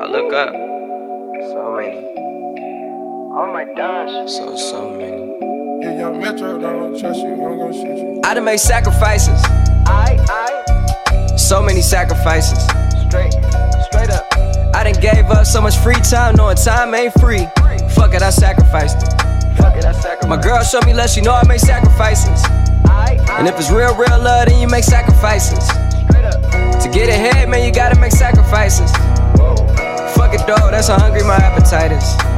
I look up. So many. Oh my gosh. So, so many. Yeah, young Metro don't trust you, I'm gonna shoot you. I done made sacrifices. I, I, So many sacrifices. straight, straight up. I done gave up so much free time, knowing time ain't free. Fuck it, I sacrificed it. Fuck it, I sacrifice. My girl showed me love, she know I made sacrifices. And if it's real, real love, then you make sacrifices. To get ahead, man, you gotta make sacrifices. Fuck it, dog, that's how hungry my appetite is.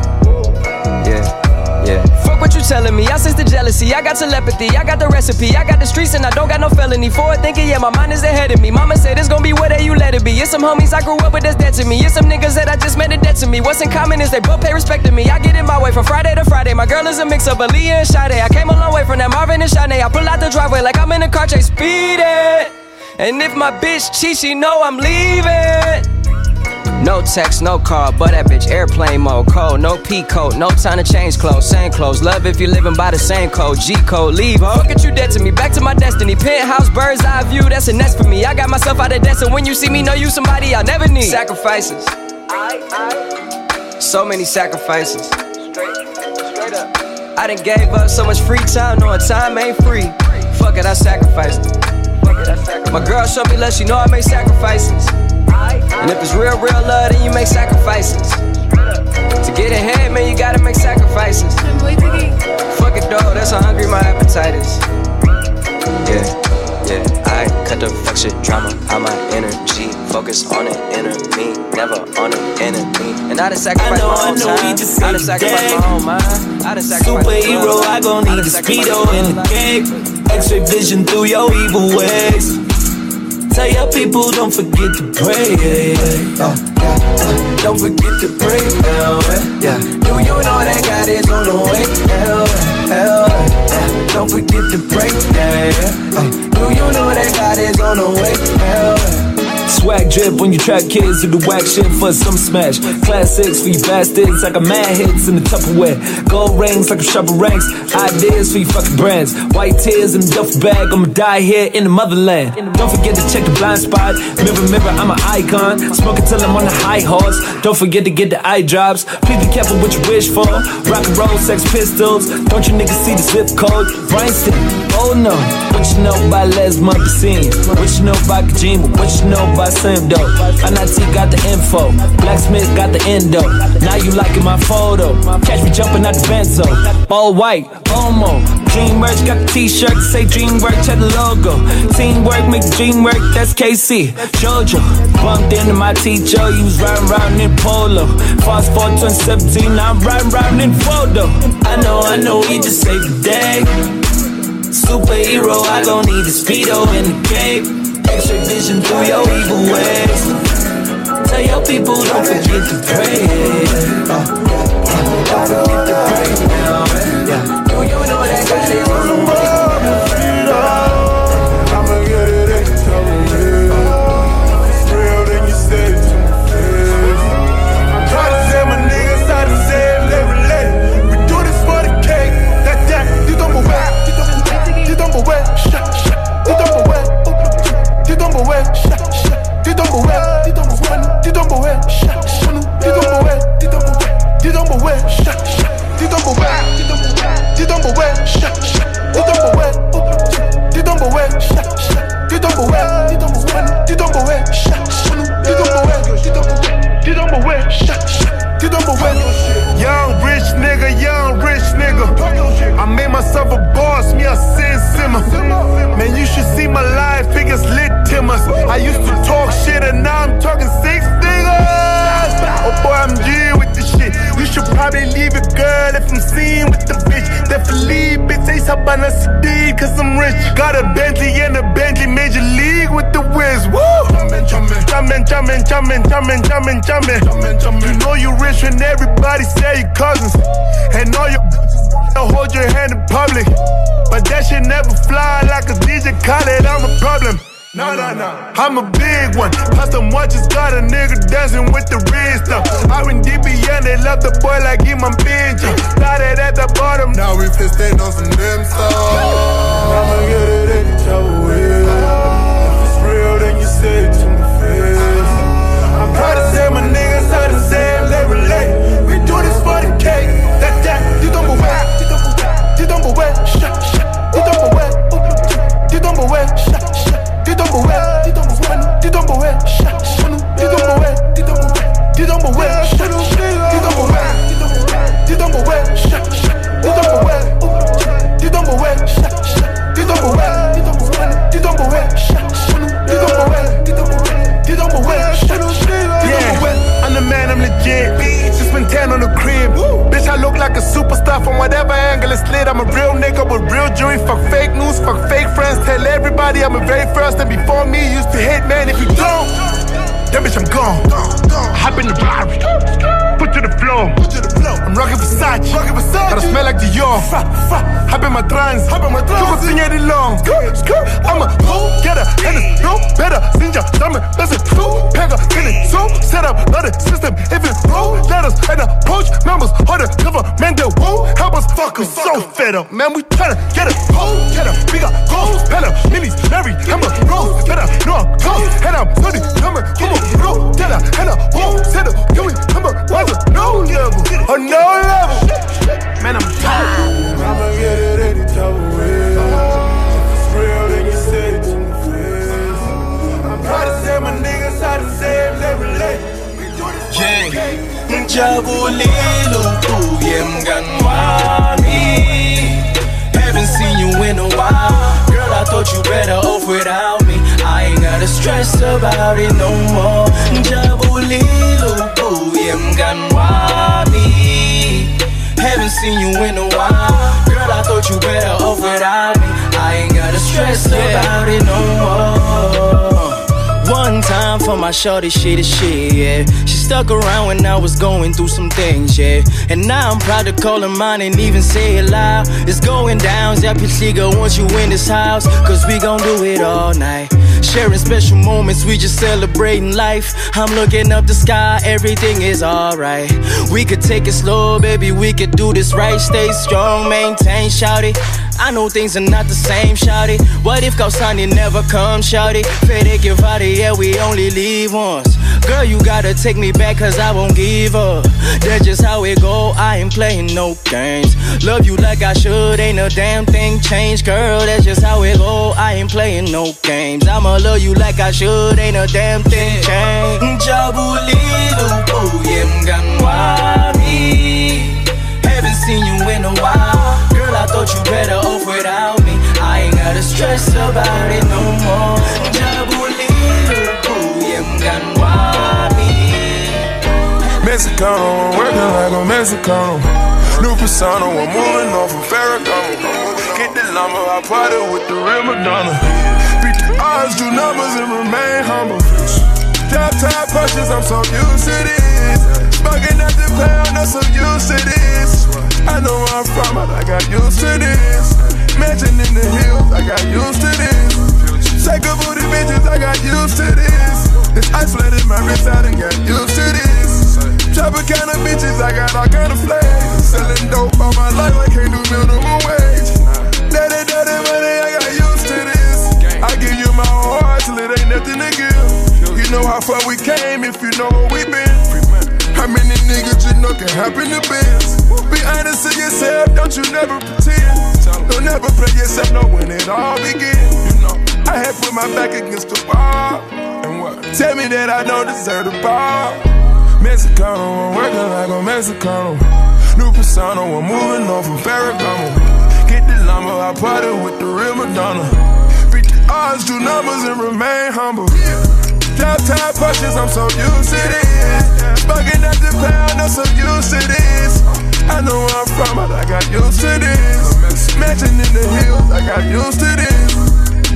Fuck what you telling me, I sense the jealousy, I got telepathy, I got the recipe, I got the streets and I don't got no felony. Forward thinking, yeah, my mind is ahead of me. Mama said it's gonna be whatever you let it be. It's some homies I grew up with that's dead to me. It's some niggas that I just met a dead to me. What's in common is they both pay respect to me. I get in my way from Friday to Friday. My girl is a mix of Aaliyah and Sade. I came a long way from that Marvin and Shanae. I pull out the driveway like I'm in a car chase, speeding. And if my bitch cheats, she know I'm leaving. No text, no call, but that bitch airplane mode. Code, no P code, no time to change clothes. Same clothes, love if you're living by the same code. G code, leave. Huh? Fuck it, you dead to me. Back to my destiny. Penthouse, bird's eye view, that's a nest for me. I got myself out of debt, so when you see me, know you somebody I'll never need. Sacrifices, so many sacrifices. I. I done gave up so much free time, knowing time ain't free. Fuck it, I sacrificed I. My girl showed me love, she know I made sacrifices. I, I, And if it's real, real love, then you make sacrifices. To get ahead, man, you gotta make sacrifices. Fuck it, dog, that's how hungry my appetite is. Yeah, yeah, I cut the fuck shit drama out my energy. Focus on the inner me, never on the enemy. And I done sacrificed I know, my I own know, we time. just I done sacrificed my own mind. I done sacrificed Superhero, I gon' need a speedo my in the game. X-ray vision through your evil ways. Tell your people don't forget to pray. Yeah, yeah, oh, yeah. Uh. Don't forget to pray now. Yeah. Do you know that God is on the way? Hell, hell, yeah. Don't forget to pray. Yeah, yeah. Oh. Do you know that God is on the way? Hell, Swag drip when you trap kids who the whack shit for some smash. Classics for you bastards, like a mad hits in the Tupperware. Gold rings like a shovel ranks. Ideas for you fucking brands. White tears in the duffel bag. I'ma die here in the motherland. Don't forget to check the blind spot. Mirror, mirror, I'm an icon. Smoking till I'm on the high horse. Don't forget to get the eye drops. Please be careful what you wish for. Rock and roll, sex pistols. Don't you niggas see the zip code? Bryanston, oh no. What you know about Les Mopsine? What you know about Kojima? What you know Sam Doe? Anatii got the info. Blacksmith got the endo. Now you liking my photo. Catch me jumping out the benzo. All white, homo. Dream merch got the t-shirt. Say dream work, check the logo. Teamwork, make dream work. That's KC. Jojo. Bumped into my teacher. You was riding around in polo. Fast forward 2017. I'm riding around in photo. I know, I know. We just saved the day. Superhero, I gon' need a speedo and a cape. Extra vision through your evil ways. Tell your people don't forget to pray. Uh, Don't forget to pray Young rich nigga, young rich nigga. I made myself a boss, me a sin. Man, you should see my life, figures lit timmers. I used to talk shit and now I'm talking six figures. Oh boy, I'm G should probably leave it, girl, if I'm seen with the bitch. Definitely, bitch, say something on CD, cause I'm rich. Got a Bentley and a Bentley, major league with the whiz. Woo! Jumpin', jumpin', jumpin', jumpin', jumpin', jumpin', jumpin'. You know you rich when everybody say you cousins. And all your bitches hold your hand in public. But that shit never fly like a DJ Khaled, I'm a problem. No, no, no. I'm a big one. Pass them watches got a nigga dancing with the wrist up. I went deep and they love the boy like him, I'm pigeon. Started at the bottom, now we pissed they know some dim stuff. I'ma get it in your will. If it's real, then you say it to my face. I'm proud to say my niggas are the same, they relate. We do this for the cake. That, that, you don't move away. You don't move away. You don't move away. You don't move away ouais, dis donc ouais, dis donc sha, sha. Dis donc ouais, dis donc ouais, dis donc sha, sha. Dis donc ouais, dis donc sha. Dis donc ouais, dis donc sha. Dis donc ouais, dis donc sha. Dis donc ouais, dis donc man, I'm legit. Bitch, just been tan on the crib. Bitch, I look like a superstar from whatever angle it's lit. I'm a real nigga with real jewelry. Fuck fake news, fuck fake friends. Tell everybody I'm a very first and before me. Used to hate, man. If you don't, then bitch, I'm gone. Hop in the Rari. Put to the floor. I'm rocking Versace. Gotta smell like Dior. Hop in my trance. Hop in my trance. You can sing it long. I'm a go getter and it's no better. Sinja, dame, best two. Pega, in it, so set up, let the system. If it roll, let us help us. Fuck us so fed up, man. We tryna get a hold, get a We got goals, better. Minis, Mary, Hammer, Rose, better. No, I'm close, and I'm study, coming, come on, roll, get a, and a won't set up. Can we come up, was a no level, a no level. Man, I'm tired. I'ma get it any type of way. If it's real, then you say it to my face. I'm proud to say my niggas how to say it, they relate. We do this for the game. Jabulilo kuyem ganwami Haven't seen you in a while. Girl, I thought you better off without me. I ain't gotta stress about it no more. Jabulilo kuyem ganwami Haven't seen you in a while. Girl, I thought you better off without me. I ain't gotta stress about it no more one time for my shorty, she the shit, yeah. She stuck around when I was going through some things, yeah. And now I'm proud to call her mine and even say it loud. It's going down, Zapichiga, once you in this house. Cause we gon' do it all night. Sharing special moments, we just celebrating life. I'm looking up the sky, everything is alright. We could take it slow, baby, we could do this right. Stay strong, maintain, shout it. I know things are not the same, shouty. What if Kausani never comes, shouty? Fede give out yeah, we only leave once. Girl, you gotta take me back, cause I won't give up. That's just how it go, I ain't playing no games. Love you like I should, ain't a damn thing changed, girl. That's just how it go, I ain't playing no games. I'ma love you like I should, ain't a damn thing changed. Jabulilu, buyem ganwami. Haven't seen you in a while. Girl, I thought you better off without me. I ain't gotta stress about it no more. I'm working like a Mexicano. New persona, I'm moving off from Ferragamo. Get the llama, I party with the real Madonna. Beat the odds, do numbers, and remain humble. Drop top punches, I'm so used to this. Bugging at the pound, I'm so used to this. I know where I'm from, but I got used to this. Mansion in the hills, I got used to this. Shake a booty bitches, I got used to this. It's isolated my wrist out and got used to this. Chopper kind of bitches, I got all kind of flags. Selling dope all my life, I can't do minimum wage. Daddy, daddy, money, I got used to this. I give you my whole heart till it ain't nothing to give. You know how far we came if you know where we been. How many niggas you know can happen to biz? Honest to yourself, don't you never pretend. Don't ever play yourself, know when it all begins. You know, I had put my back against the wall. And what? Tell me that I don't deserve the ball. Mexicano, I'm working like a Mexicano. New persona, I'm moving on from Ferragamo. Get the llama, I party with the real Madonna. Beat the odds, do numbers, and remain humble. Drop top punches, I'm so used to this. Bugging at the pound, I'm so used to this. I know where I'm from, but I got used to this. Mansion in the hills, I got used to this.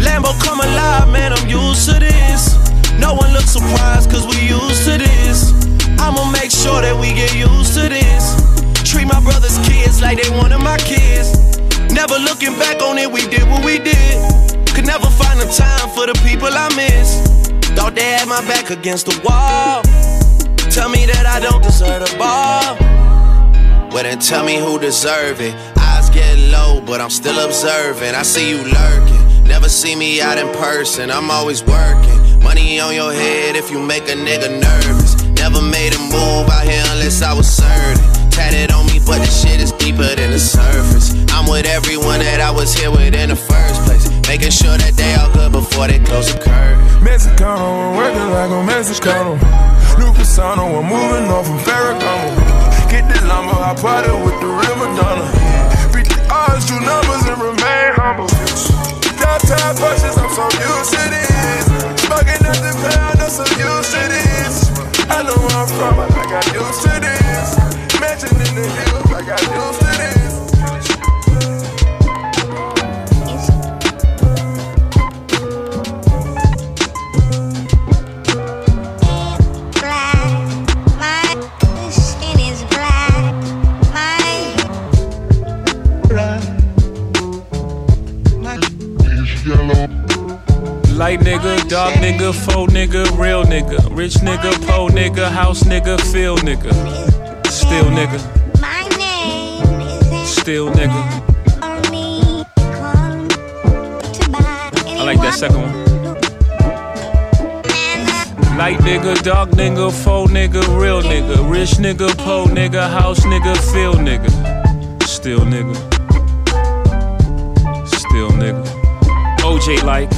Lambo come alive, man, I'm used to this. No one looks surprised, cause we used to this. I'ma make sure that we get used to this. Treat my brother's kids like they one of my kids. Never looking back on it, we did what we did. Could never find the time for the people I miss. Thought they had my back against the wall. Tell me that I don't deserve the ball. Well, then tell me who deserve it. Eyes get low, but I'm still observing. I see you lurking. Never see me out in person. I'm always working. Money on your head if you make a nigga nervous. Never made a move out here unless I was certain. Tatted on me, but the shit is deeper than the surface. I'm with everyone that I was here with in the first place. Making sure that they all good before they close the curtain. Mexicano, I'm working like a Mexicano. New Casano, I'm moving off from Ferragamo. I party with the real Madonna. Beat the odds, do numbers, and remain humble. Downtown pushes, I'm so used to this. Smoking at the pound, I'm so used to this. I know where I'm from, I got used to this. Mansion in the hills, I got used to this. Dark nigga, faux nigga, real nigga, rich nigga, po nigga, house nigga, feel nigga, still nigga, My name is still nigga. I like that second one. Light nigga, dark nigga, faux nigga, real nigga, rich nigga, po nigga, house nigga, feel nigga, still nigga, still nigga. OJ like.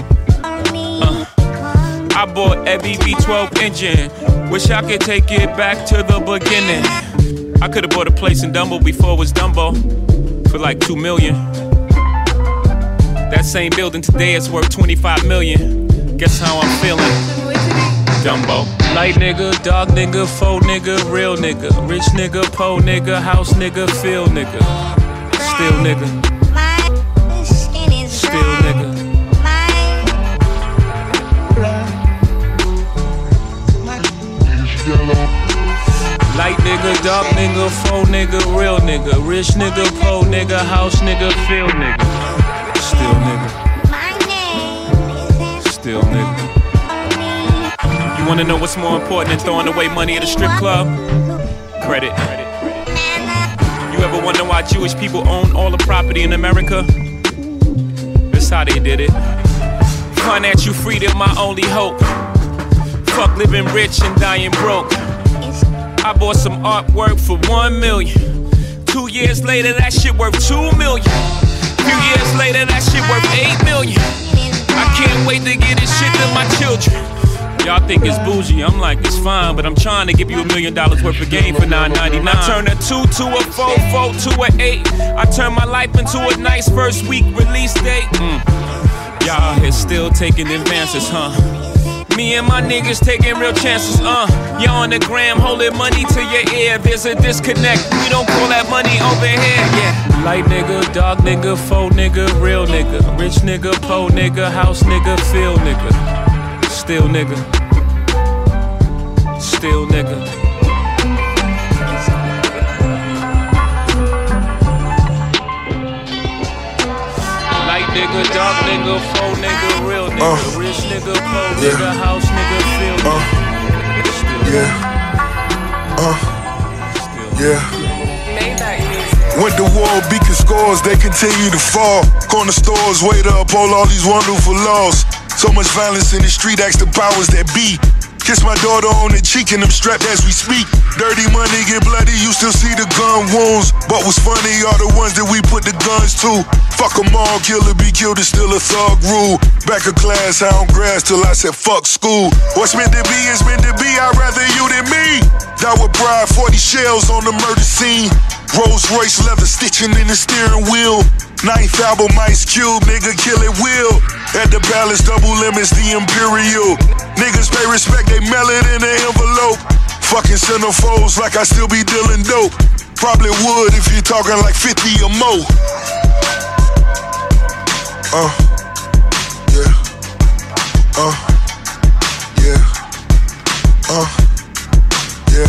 I bought every V12 engine. Wish I could take it back to the beginning. I could have bought a place in Dumbo before it was Dumbo for like two million. That same building today is worth 25 million. Guess how I'm feeling? Dumbo. Light nigga, dark nigga, faux nigga, real nigga, rich nigga, po nigga, house nigga, feel nigga, still nigga, Light nigga, dark nigga, faux nigga, real nigga, rich nigga, po nigga, house nigga, feel nigga, still nigga, still nigga. You wanna know what's more important than throwing away money at a strip club? Credit. You ever wonder why Jewish people own all the property in America? That's how they did it. Financial freedom, my only hope. Fuck living rich and dying broke. I bought some artwork for one million. Two years later, that shit worth two million. Few years later, that shit worth eight million. I can't wait to get this shit to my children. Y'all think it's bougie, I'm like, it's fine, but I'm trying to give you a million dollars worth of game for 9.99. I turn a two to a four, four to a eight. I turn my life into a nice first week release date. Mm. Y'all here still taking advances, huh? Me and my niggas taking real chances, uh. You on the gram, holding money to your ear. There's a disconnect. We don't call that money over here, yeah. Light nigga, dark nigga, faux nigga, real nigga, rich nigga, po nigga, house nigga, feel nigga, still nigga, still nigga. Nigga, dark nigga, faux nigga, real nigga, Uh. rich nigga, po Yeah. nigga, house nigga, feel nigga. Uh. Yeah. Uh, yeah. When the war beacon scores, they continue to fall. Corner stores wait to uphold all these wonderful laws. So much violence in the street, ask the powers that be. Kiss my daughter on the cheek and I'm strapped as we speak. Dirty money get bloody, you still see the gun wounds. But what's funny are the ones that we put the guns to. Fuck 'em all, killer be killed is still a thug rule. Back of class, hound grass till I said fuck school. What's meant to be is meant to be, I'd rather you than me. Die with pride, 40 shells on the murder scene. Rolls Royce leather stitching in the steering wheel. Ninth album, Ice Cube, nigga, kill it will. At the Palace, double limits, the Imperial. Niggas pay respect, they mail it in an envelope. Fucking centerfolds like I still be dealing dope. Probably would if you're talking like 50 or more. Uh, yeah. Uh, yeah. Uh, yeah.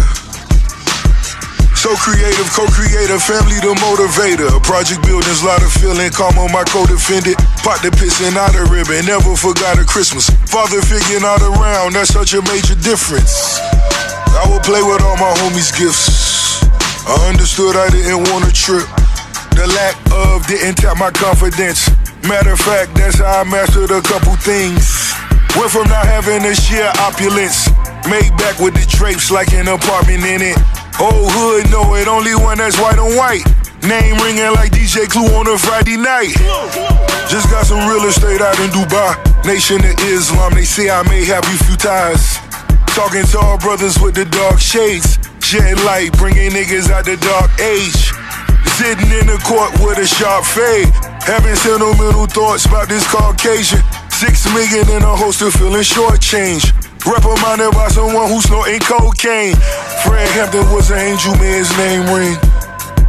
So creative, co-creator, family the motivator. Project buildings, lot of feeling, on my co-defendant. Pot the pissing out of ribbon, never forgot a Christmas. Father figure not around, that's such a major difference. I would play with all my homies' gifts. I understood I didn't want a trip. The lack of didn't tap my confidence. Matter of fact, that's how I mastered a couple things. Went from not having a sheer opulence, made back with the drapes like an apartment in it. Old hood know it, only one that's white on white. Name ringing like DJ Clue on a Friday night. Just got some real estate out in Dubai. Nation of Islam, they say I may have you few ties. Talking to our brothers with the dark shades. Shedding light, bringing niggas out the dark age. Sitting in the court with a sharp fade. Having sentimental thoughts about this Caucasian. Six million in a holster feeling shortchanged. Reprimanded by someone who's snorting cocaine. Fred Hampton was an angel, man, his name ring.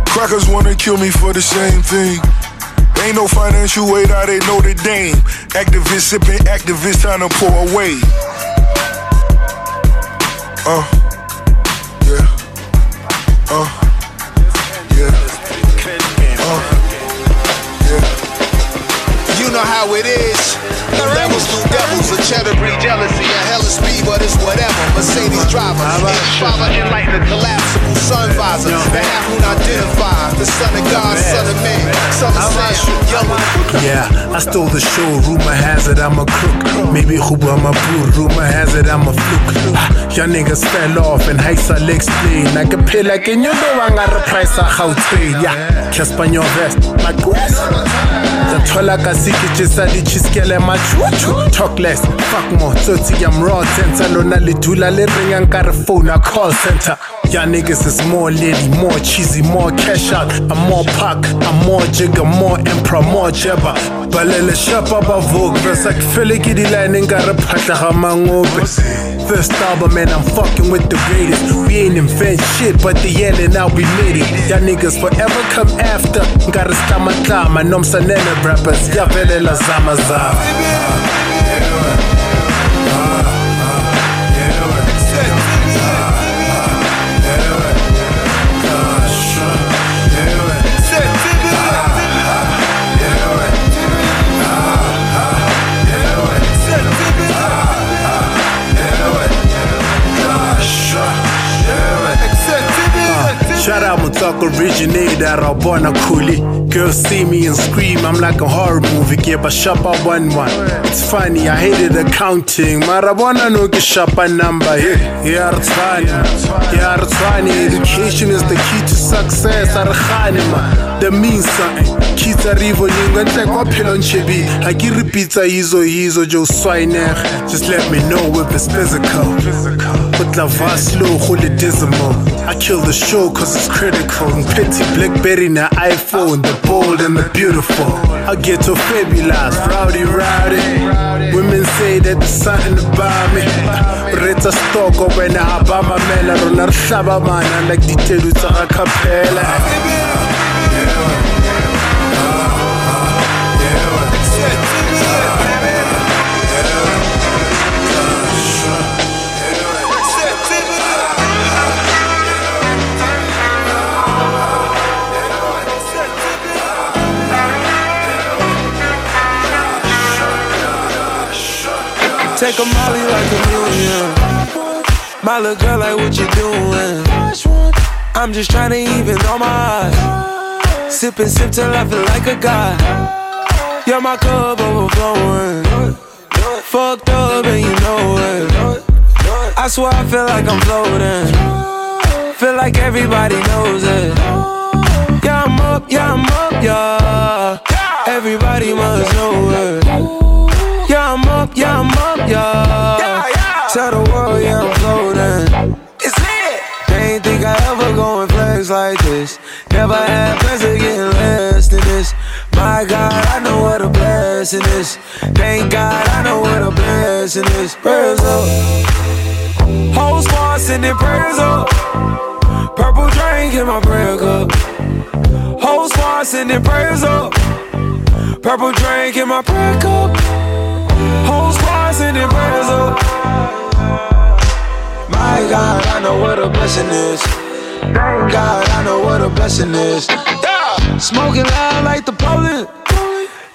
Crackers wanna kill me for the same thing. Ain't no financial way out they Notre Dame. Activists sipping, activists trying to pour away. Uh, yeah. Uh, know how it is. The levels do devils, a cheddar breed jealousy, a speed, but it's whatever. Mercedes driver, father enlighten a collapsible sun visor. The half moon identify, the son of God, son of man, son of Sam, Yeah, I stole the show. Rumor has it I'm a crook. Maybe Huba I'm a poor. Rumor has it I'm a fluke. Y'all niggas fell off and heights I'll explain. I can pay like in you know I got a price of how trade. Yeah, your vest, my grass. Zathola ka sikitše sa ditšhiskele machuchu less, fuck more, tsotsi I'm raw center Lona le dula le ringa nka re phone a call center Y'all niggas is more lady, more cheesy, more cash out. I'm more pack, I'm more jigger, more emperor, more jabba. Balele shapa ba vogue, verse like fele ke di line nka re phatla ga mangope First album man, I'm fucking with the greatest. We ain't invent shit but the yelling out we made it. Y'all niggas forever come after. Gotta stop my time, slama tlama nomsanene rappers. Yavelela zama zama out Mutak originator, Rabona Kuli. Girls see me and scream, I'm like a horror movie. Give a shop I one one. It's funny, I hated accounting. Marabona no get shop a number. Yeah, it's funny. Yeah, it's funny. Education is the key to success. Arhanima, that means something. Kids are evil, you can take up on chibi. I give pizza, yizo, yizo, Joe Swiner. Just let me know if it's physical. physical. But la vaslo, holy dismal. I kill the show cause it's critical. Petty Blackberry na iPhone, the bold and the beautiful. I get to fabulous, rowdy, rowdy. Women say that there's something about me. Reta stock when I buy Obama mela, rona rhlaba mana like ditelu tsa capella. Take a molly like a million. My little girl, like what you doing? I'm just trying to even on my eyes. Sip and sip till I feel like a guy. You're my cup overflowing. Fucked up and you know it. I swear I feel like I'm floating. Feel like everybody knows it. Yeah, I'm up, yeah, I'm up, yeah. Everybody must know it. Yeah, I'm up, yeah, I'm yeah. Tell the world, yeah, I'm floating. It's lit. They ain't think I ever go and flex like this. Never had plans to get less than this. My God, I know what a blessing is. Thank God, I know what a blessing is. Prayers up. Whole squad sending prayers up. Purple drink in my prayer cup. Whole squad sending prayers up. Purple drink in my prayer cup. Whole squad prayers up. My God, I know what a blessing is. Thank God I know what a blessing is. Yeah. Smoking loud like the police.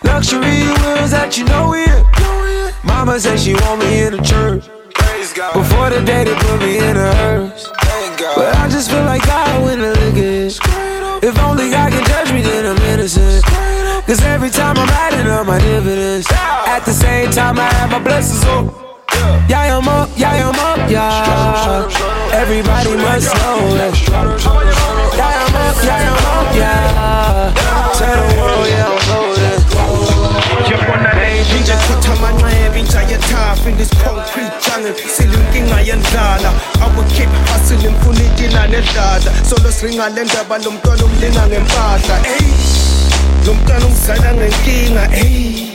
Luxury wheels that you know in. Mama said she want me in the church. Before the day they put me in a hearse. But I just feel like God when the liquor is. If only God can judge me, then I'm innocent. Cause every time I'm adding up my dividends, at the same time I have my blessings on. Yeah, I'm up, yeah, I'm up, yeah. Everybody must know that. Yeah, I'm up, yeah, I'm up, yeah. Tell the world, yeah, I'm golden. Inja kuthamanqebe inja yethafa in this concrete jungle silunkinga yendlala I will keep hustling funa itina nedlala solo siringa le ndaba lo mntwana umlinga ngempahla ey lo mntwana ungizala ngenkinga ey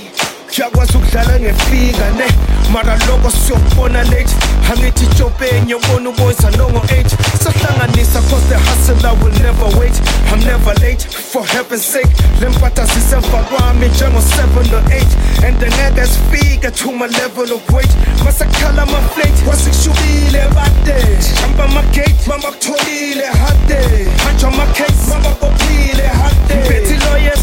uyakwazi ukudlala ngefika ne. Mara loko siyokubona late. Angithi itshopenye ubona uboyisa nongo 8 sahlanganisa cause the hustler will never wait. I'm never late for heaven's sake. Le mpahla zisemva kwami njengo-7 no-8 and ngeke sifike to my level of weight. Masakhala amaflate wasikushubile bade. Jumpa amagate mama kutholile hade. Hanjwa amacase mama kophile hade. Loye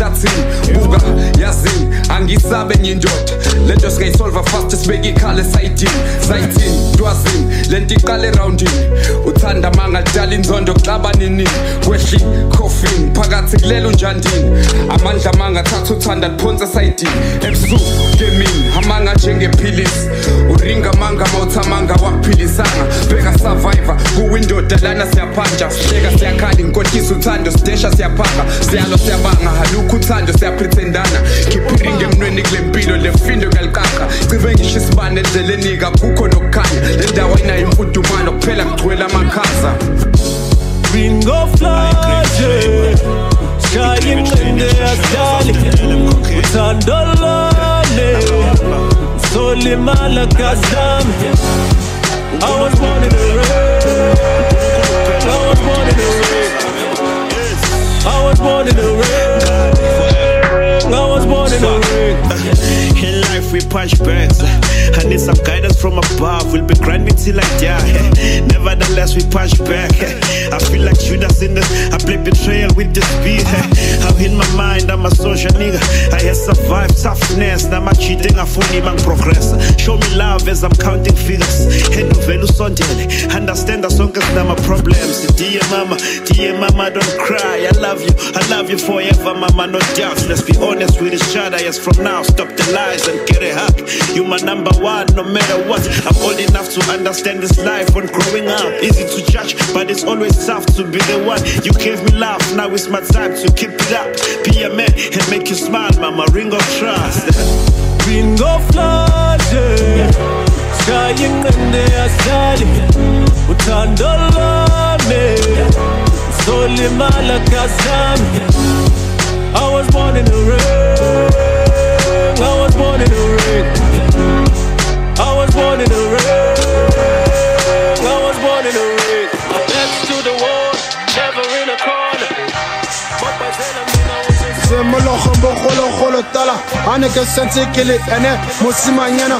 inqindi esihlathini buka yazini angisabe ngindoda lento singayisolva fast sibeke ikhala esayidini sayithini le lento iqala erowundini uthanda manga lidala inzondo kuxaba nini? Kwehli coffin phakathi kulela unjandini amandla amanga thatha uthanda liphonsa esayidini ebusuku kemini amanga njengephilisi. Uringa manga mawuthamanga wakuphilisanga. Bheka survivor kuwindoda lana siyaphanja sihleka siyakhala inkohlisa uthando sidesha siyaphanga siyalo siyabanga halukho uthando siyapretendana khiphiringe emnweni kule mpilo le findo cibe nokukhanya. Le ndawo ayinayo imfudumalo kuphela amakhaza. Eh. Kazami. I was born in a ring I was born in ring I was born in a ring I was born in a ring In life we punch bags I need some guidance from above. We'll be grinding till I die. Nevertheless we punch back. I feel like Judas in this I play betrayal with the speed I'm in my mind I'm a social nigga. I have survived toughness. Now my cheating I fully man progress. Show me love as I'm counting figures. Head velu sondele Understand as song now my problems. Dear mama, dear mama don't cry. I love you, I love you forever mama. No doubt Let's be honest with each other. Yes from now stop the lies and get a hug You my number one no matter what. I'm old enough to understand this life when growing up. Easy to judge but it's always tough to be the one. You gave me love now it's my time to keep it up. Be a man and make you smile mama ring of trust. Bingo floje Shaya inqindi yahlali Uthando lami Solimala tala a ne ke sentse ke le ene mosimanyana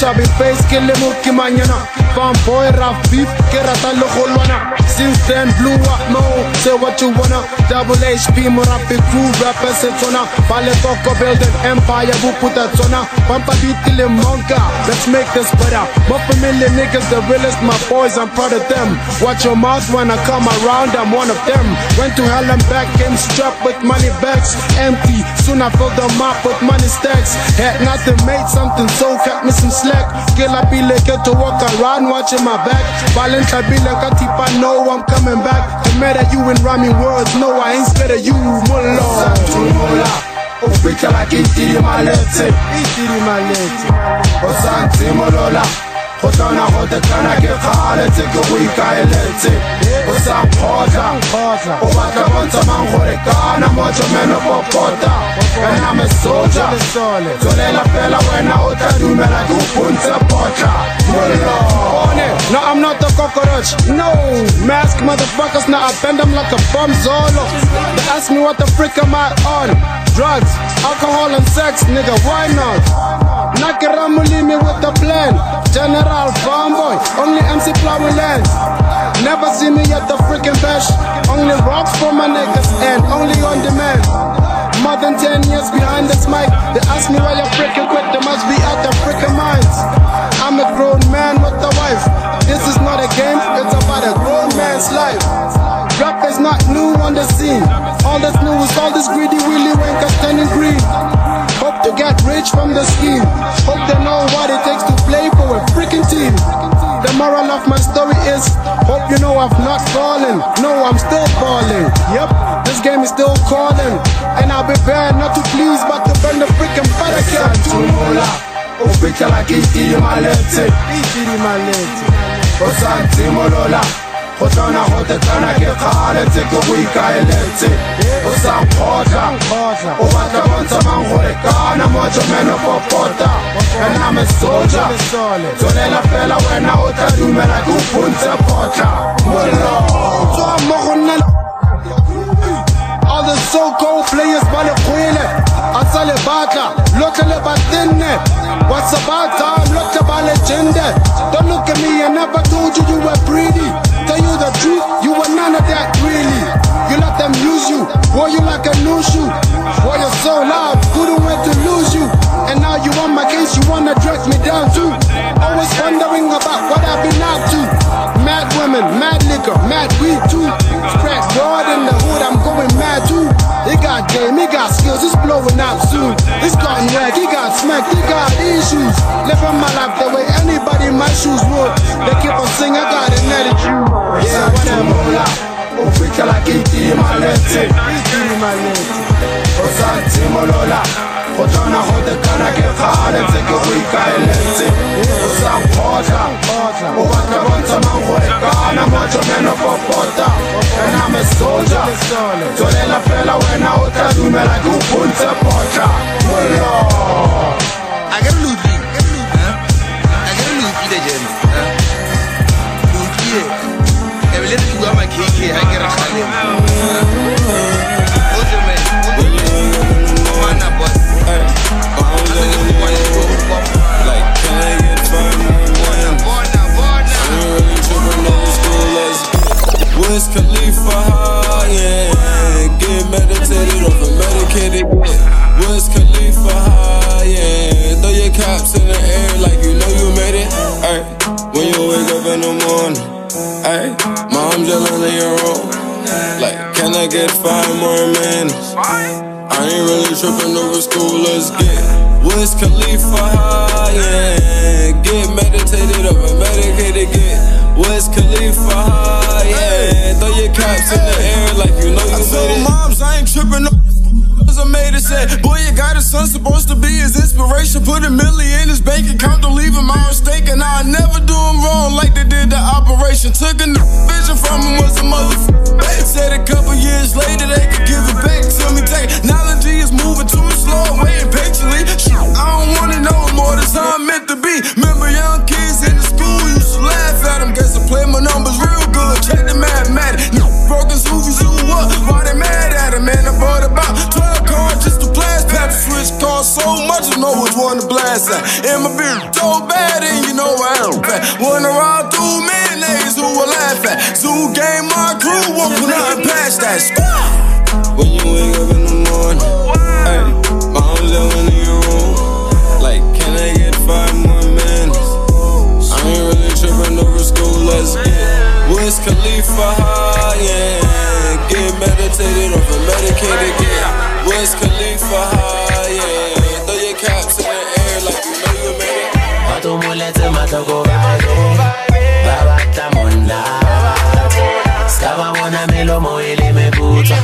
chabi face ke le mokimanyana fanboy raf beef ke rata le lwana since then blew up no say what you wanna. Double HP murapi crew rappers it's on Vale Coco build an empire who put that on Pampa Beatile Monka. Let's make this better. My familiar niggas the realest my boys I'm proud of them. Watch your mouth when I come around I'm one of them. Went to hell and back came strapped with money bags. Empty soon I filled them up with money stacks. Had nothing made something so kept me some slack. Girl I be like to walk around watching my back. Violent I be like a tip I know I'm coming back. The matter you in rhyming words No I ain't scared of you Mullah. Ufika like itiri malete Itiri malete Osanti molola go tona go tekana ke kgale tse ke go ikaeletse o sa kgotla o batla bontsha mang gore kana motsomeno popota kana mesoja tswelela fela wena o tla dumela ke o pontse No, I'm not a cockroach. No, mask motherfuckers. Now I bend them like a bomb zolo. They ask me what the freak am I on? Drugs, alcohol, and sex, nigga. Why not? Nakiramuli me with the plan. General Farmboy, only MC plowing lands. Never see me at the freaking bash. Only rocks for my niggas and only on demand. More than 10 years behind this mic. They ask me why you're freaking quit. They must be out their freaking minds. I'm a grown man with a wife. This is not a game, it's about a grown man's life. Rap is not new on the scene. All that's new is all this greedy Willy Wonka standing green. Hope to get rich from the scheme. Hope they know what it takes to play for a freaking team. The moral of my story is Hope you know I've not fallen. No, I'm still falling. Yep, this game is still calling. And I'll be bad not to please, but to burn the freaking butter ufika like itiri maletse itiri maletse o sa ntsimolola go tsona go tekana ke kgale tse ke go ikaeletse o sa nkgotla o batla bontsha mang gore kana motsomeno popota. Kana mesoja tswelela fela wena o tla dumela ke o pontse potla mollo. Mo go nna the so-called players ba le kgwele a sa le batla lotlhe le batenne what's about time lotlhe ba legende. Don't look at me I never told you you were pretty tell you the truth. You were none of that really. You let them use you. Wore you like a new shoe. Wore you so loud. Couldn't wait to lose you? And now you on my case you wanna drag me down too. Always wondering about blowing up soon. He's gotten wrecked, he got smacked, he got issues. Living my life the way anybody in my shoes would. They keep on singing, I got an attitude. Yeah, whatever. Ufika itiri malete malete Osanti molola go tsona go tekana ke kgale tse ke go ikaeletse o sa nkgotla o batla bontsha mang gore kana motsomeno popota kana mesoja tswelela fela wena o tla dumela ke o pontse potla mollo I gotta loot me. I gotta loot me, legends. Loot me. I medicated Wiz Khalifa yeah. Throw your caps in the air like you know you made it. Ay, when you wake up in the morning Ay, mom yelling in your room Like, can I get five more minutes? I ain't really tripping over school, let's get Wiz Khalifa said, boy, you got a son supposed to be his inspiration. Put a million in his bank account, don't leave him out mistake. And I'll never do him wrong like they did the operation. Took a vision from him, was a motherfucker. Said a couple years later they could give it back to me. Technology is which one to blast at. fat. And my bitch so bad, and you know I am fat. Run around through mayonnaise, who will laugh at? Zoo game, my crew, won't put nothing past that. Squad! When you wake up in the morning, hey, mom's yelling in your room. Like, can I get five more minutes? I ain't really tripping over school, let's get Wiz Khalifa high, yeah. Get meditated over medicated, Matoko vado Babata mona meputa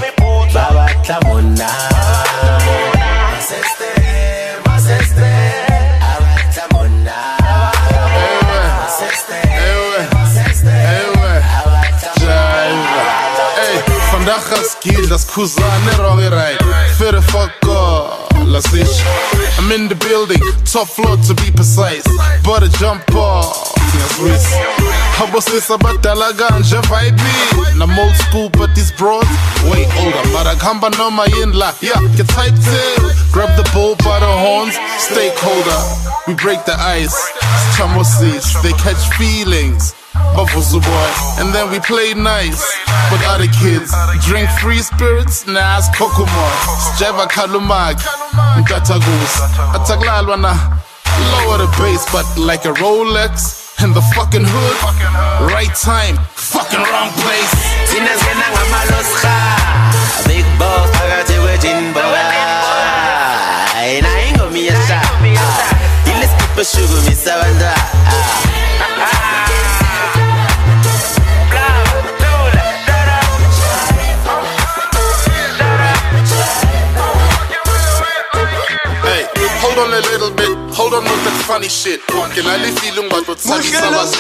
skiën, dat is Kuzan en fuck I'm in the building, top floor to be precise. But a jump off, yes, Riz. Habosisa badala ganja vibe. I'm old school, but these bros way older. But I come no my in la, yeah, get typed eh? in. Grab the bull by the horns, stakeholder. We break the ice, chamosis, they catch feelings. Bavuzu boy, and then we play nice with other kids. Drink free spirits, nah, it's Kokomo. Java Kalumag, Gatagus. Ataglalwana, lower the bass, but like a Rolex in the fucking hood. Right time, fucking wrong place. Big boss phakathi kwejinboga Yena ingomi yesha Ilesipho shukumisa abantwana hold on a little bit, hold on with that funny shit. Can I leave feeling what what's funny? funny boss.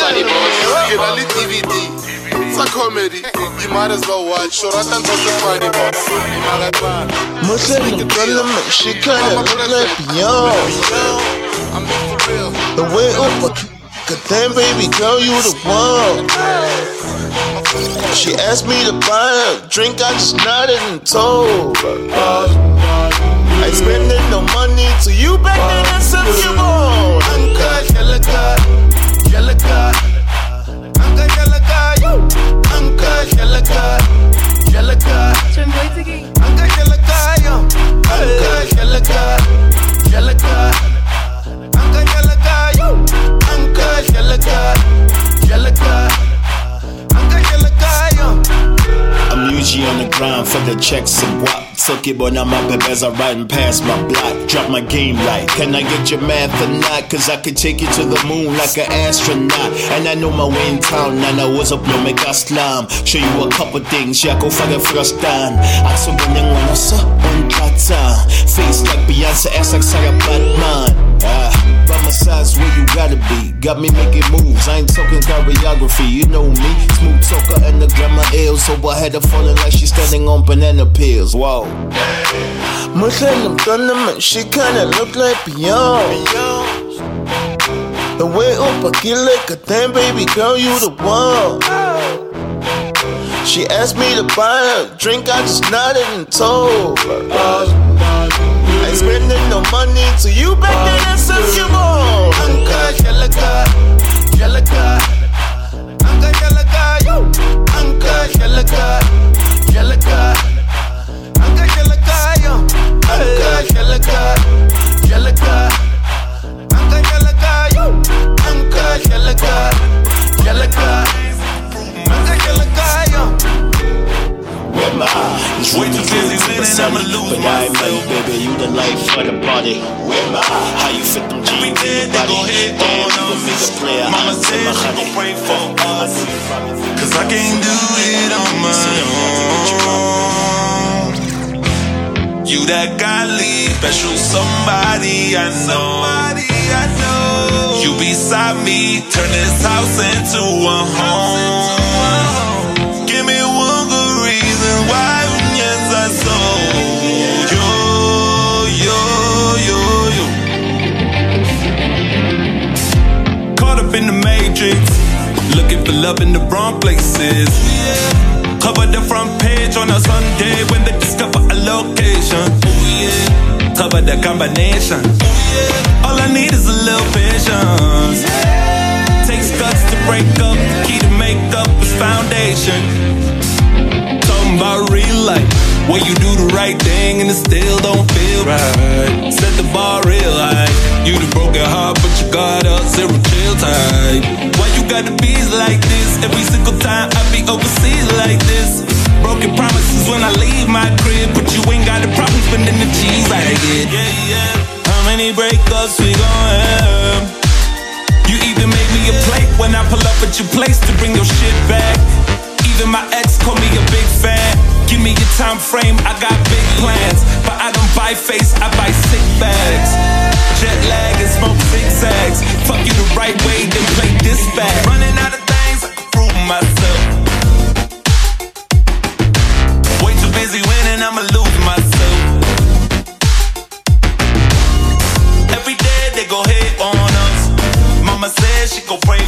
Can I leave DVD? It's a comedy. You might as well watch. Sure, I think that's funny boss. Muslim development, she kinda look like Beyonce. The way up, good damn baby girl, you the one. She asked me to buy her a drink, I just nodded and told her. I spending no money to you back then, that's up your bone. Uncut, yelaka, yelaka. Uncut, yelaka, you. Uncut, yelaka, yelaka. Uncut, yo. Uncut, yelaka, yelaka. Uncut, yelaka, you. Uncut, yelaka, yelaka. I'm on the grind for the checks and guap. Took it, but now my bebes are riding past my block. Drop my game right. Can I get your math or not? Cause I could take you to the moon like an astronaut. And I know my way in town, and I was up no mega slam. Show you a couple things, yeah, go for the first time. I saw when you wanna saw on trata. Face like Beyonce, ass like Sarah Baartman. Ah, by my side's where you gotta be. Got me making moves, I ain't talking choreography, you know me. Smooth talker and the grammar ill, so I had her falling like she's standing on banana peels. Whoa. Muslim tournament, she kinda look like Beyonce. The way up, I get like a damn baby girl, you the one. She asked me to buy her a drink, I just nodded and told her. I ain't spending no money to you back then, that's up your bone. Uncut, yelaka, yelaka. Uncut, yelaka, you. Uncut, yelaka, yelaka. Uncut, yelaka, yo. Uncut, yelaka, yelaka. Uncut, yelaka, you. Uncut, yelaka, yelaka. My It's way too busy winning, I'ma lose But I ain't baby, you the life of the party. Where my How you fit them jeans body? Damn, you gon' make a player Mama said she gon' pray for us. Cause I can't do it on my own. You that godly, special somebody I know. You beside me, turn this house into a home love in the wrong places Cover the front page on a Sunday When they discover a location Ooh, yeah. cover the combination. All I need is a little patience. Takes guts to break up, the key to make up is foundation. Talking about real life, where you do the right thing and it still don't feel right. Set the bar real high. You the broken heart, but you got a zero chill type. Why you gotta be like this? Every single time I be overseas like this. Broken promises when I leave my crib, but you ain't got a problem spending the cheese I get. Yeah, yeah. How many breakups we gon' have? You even made me a plate when I pull up at your place to bring your shit back. Even my ex call me a big fan. Give me your time frame, I got big plans. But I don't buy face, I buy sick bags. Jet lag and smoke zigzags. Fuck you the right way, then play this back. Running out of things, I can prove myself. Way too busy winning, I'ma lose myself. Every day they go hate on us. Mama says she gon' pray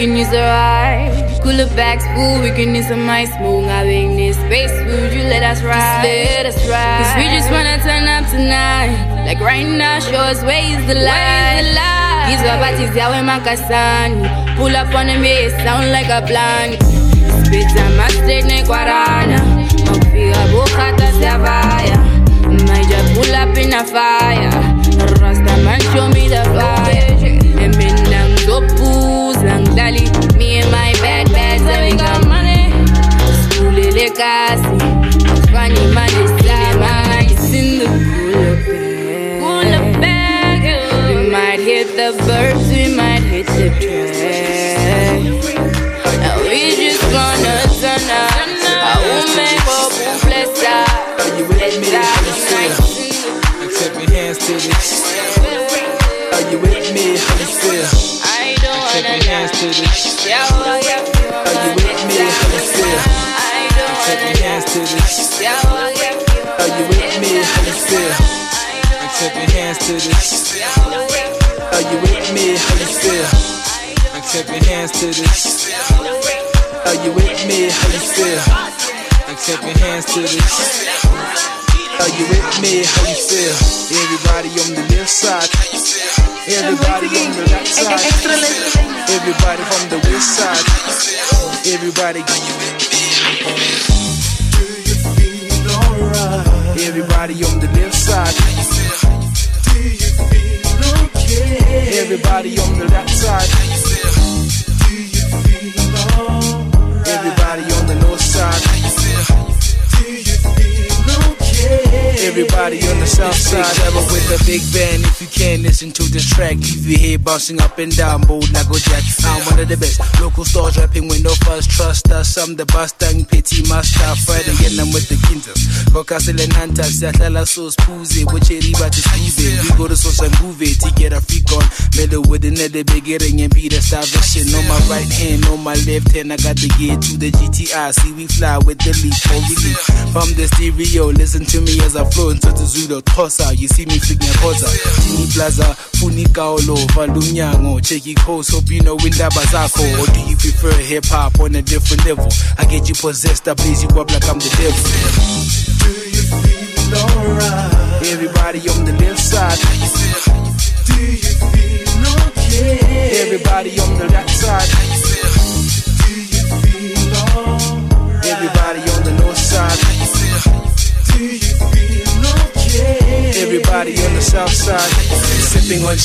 can use the ride. Cooler bags full, we can use some ice. Moving out in this space, would you let us ride? Just let us ride. Cause we just wanna turn up tonight. Like right now, show us where is the light. These are parties, yeah, we makasani. Pull up on the bass, sound like a plan. Spit on my straight neck, guarana. Mafia, bukata, savaya. Might just pull up in a fire. Rasta man, show me the fire. And me nang zopu, dali. Me and my bad bad, and we got money. School ile kasi. Funny man, is. It's in the cooler bag. Cooler bag. We might hit the birds, we might hit the track. Now we just gonna turn up. I will make up who bless us. Are you with me? How you feel? Accept your hands to this. Are you with me? How you feel? I don't Accept wanna hands to this. Yeah, well, yeah, Are you with me? How you feel? I don't hands to this. Yeah, well, yeah, Are you with me? How you feel? Accept your hands to this. Are you with me? How you feel? Accept your hands to this. Are you with me? How you feel? Accept your hands to this. Are you with me? How you feel? Everybody on the left side. Everybody on the right side. Everybody from the west side. Everybody. Do you feel alright? Everybody on the left side. Do you feel okay? Everybody on the right side. Everybody on the Everybody on the south side. Travel with a big band. If you can listen to this track, leave your head bouncing up and down, bold a jack. I'm one of the best local stars rapping with no fuss. Trust us, I'm the Bastang Petty Master. Friday, and I'm with the Kintas. Kokasel and Hunters, Yatlala Sauce Puzi, which riba to Scuze. We go to Soshanguve to get a freak on. Mellow with another beginning and be the starvation. On my right hand, on my left hand, I got the gear to the GTI. See, we fly with the leaf for relief. From the stereo, listen to me as I flow into isiZulu Xhosa. You see me flick ngiyakhoza Tini Plaza funi kaolo vala umnyango check i-coast hope you know indaba zakho or do you prefer hip hop on a different level? I get you possessed I blaze you up like I'm the devil. Do you feel alright? Everybody on the left side. Do you feel okay? Everybody on the right side on the south side. Sipping on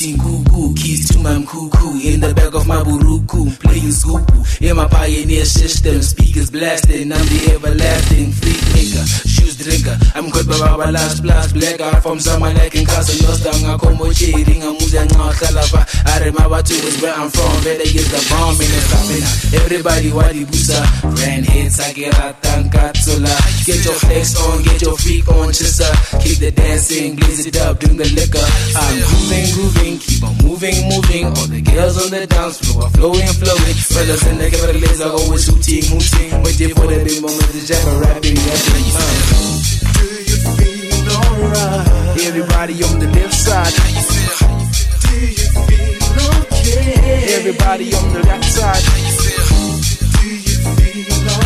Eating kuku Keys to my cuckoo In the back of my buruku Playing skupu In my pioneer system Speakers blasting I'm the everlasting Freak nigga Shoes drinker. I'm caught by our last blast Black out from summer like in Casa Nostra. Ngakomo chiri Ngamuza ngahlala I remember to is where I'm from Better get the bomb in the stamina Everybody wadi busa Grand hits I get out Tankatula Get your flex on Get your freak on Chissa Keep the dancing Blaze it up Doing the liquor. I'm grooving grooving Keep on moving moving All the girls on the dance floor are flowing flowing Fellas in the cabarets are always shooting hooting Waiting for the big moment to jack a rapping rapping uh. Do you feel alright? Everybody on the left side How you feel? Do you feel okay? Everybody on the right side Do you feel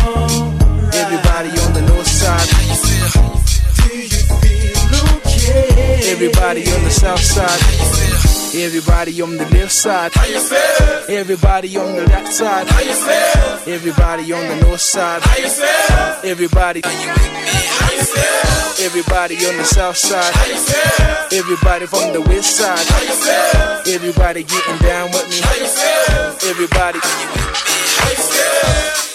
alright? Everybody on the north side Do you feel? Everybody on the south side Everybody on the left side. How you feel? Everybody on the right side. How you feel? Everybody on the north side. How you feel? Everybody. Are you with me? How you feel? Everybody on the south side. How you feel? Everybody from the west side. How you feel? Everybody getting down with me. How you feel? Everybody. Are you with me? How you feel?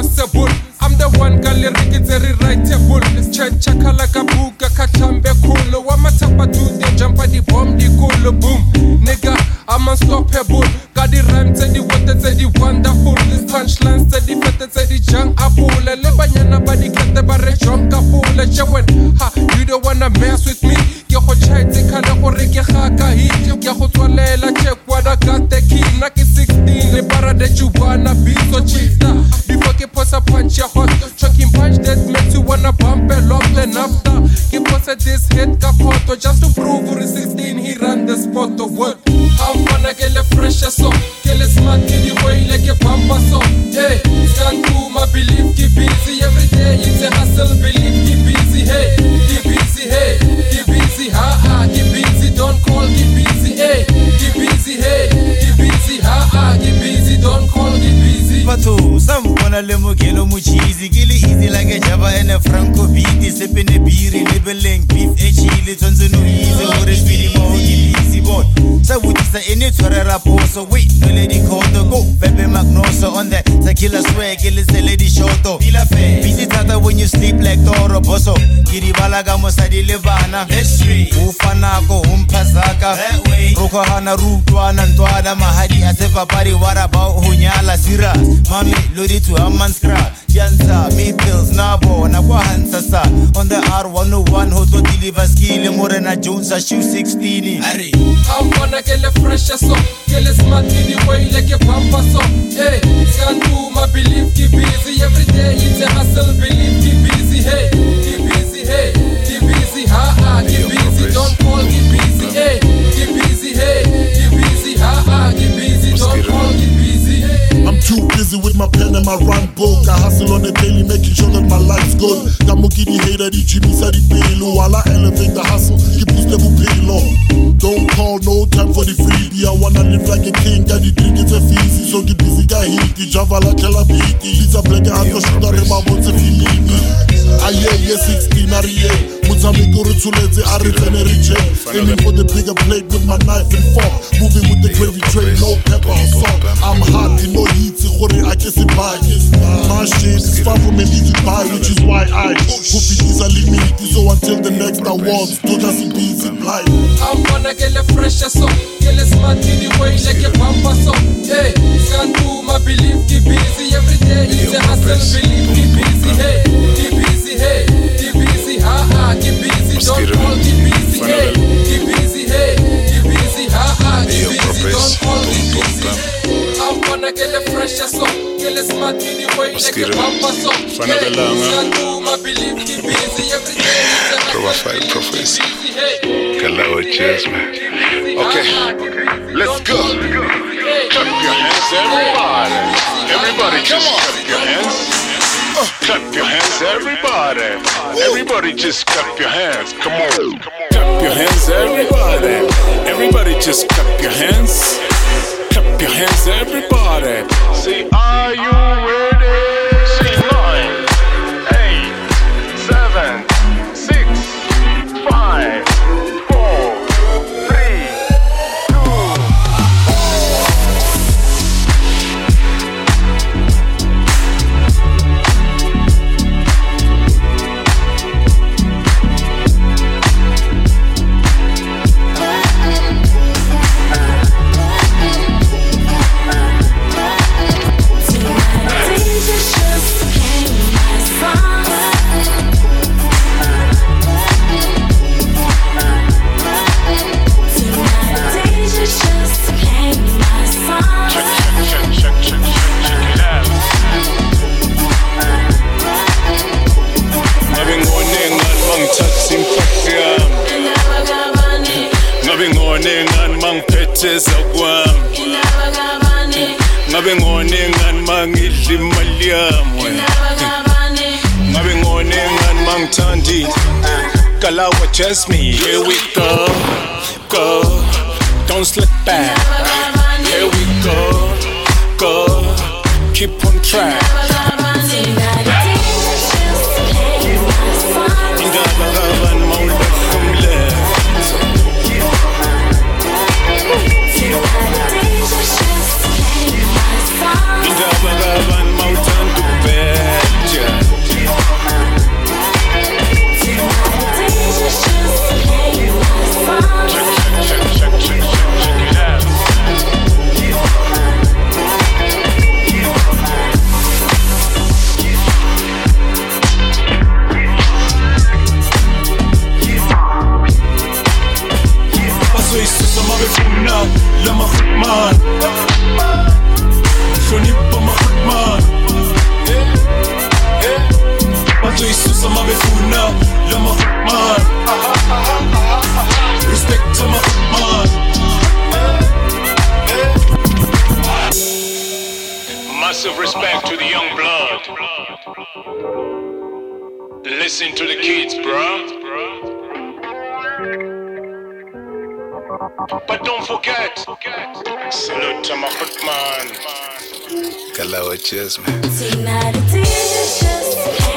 Is impossible. I'm the one gali rikitseri writable. Checha like a buka katambe kulo. Wamatapa to the jump the bomb the cool boom. Nigga, I'm unstoppable. Got the rhymes and the water say the wonderful. This punchline say the fete say the junk apple. Le banyana body kete bare junk apple. Jewen, ha, you don't wanna mess with me. Ke go chaitse kana gore ke ga ka hit. Ke go tswalela check what I got the ke 16 le para that you wanna be so cheater. Before ke posa punch ya hot. Chucking punch that makes you wanna bump a lot then after. Ke posa this hit ka photo just to prove for 16 he ran the spot of what. I'm gonna get le fresh so. Get le smart ke di way like a so. Hey, stand to my belief keep busy every day. It's a hustle believe sampona le mokelo mocheesy ke le easy like a java and a franco beat. Sepene biri lebeleng beef e chile tshwanetse no itse gore sedimo ke busy bon sa botsisa e ne tshwarela poso wait no le dikhoto go pepe magnoso on the tequila swag. Ke le sele dishoto. Busy thata when you sleep like toro boso ke di ka mosadi le bana. O fanako o mphazaka ro rutwana ntwana mahadi a sefapadi waraba go nyala. Serious. Mami lodi to amanscra yansa me pills na bona kwa hansa sa on the r101 ho tlo deliver skill morena jones a shoe 16 Ari. I'm gonna get le fresh so. Get le smart in the way like a bumper so. Hey, scan to my belief keep busy every day. It's a hustle believe keep busy. Hey, keep busy. Hey, keep busy. Ha ha, keep busy. Don't call keep busy. Hey, keep busy. Hey, keep busy. Ha ha, keep busy. Don't call keep busy. Too busy with my pen and my run book. I hustle on the daily, making sure that my life's good. Kamuki the hater, the Jimmy said the payload. While I elevate the hustle, you boost the payload. Don't call, no time for the freebie. I wanna live like a king, got the drink, it's a feezy. So get busy, got the Java like a labiti. It's a black, I to shoot a rema, what's a feeling? Aye, yeah, 16, are yeah. Motshameko re tsholetse a ah, re tsene re jam Aiming for the bigger plate with my knife and fork Moving with the why I hope it is a limit So until the next awards, do just busy gonna get le fresh so. Get le smart in the way like a bumper so. Scan to my belief keep busy every day. A believe ke busy every day Profile Prophecy. hey Galawa Jasmine. Okay, let's go. Clap your hands, everybody. Everybody, just clap your hands. Oh, clap your hands, everybody. Everybody, just clap your hands. Come on. Clap your hands, everybody. Everybody, just clap your hands. Clap your hands, everybody. Say, are you ready? Galawa me, here we Listen to the kids, bruh. But don't forget, salute to my footman. Galawa Jasmine. Tonight it's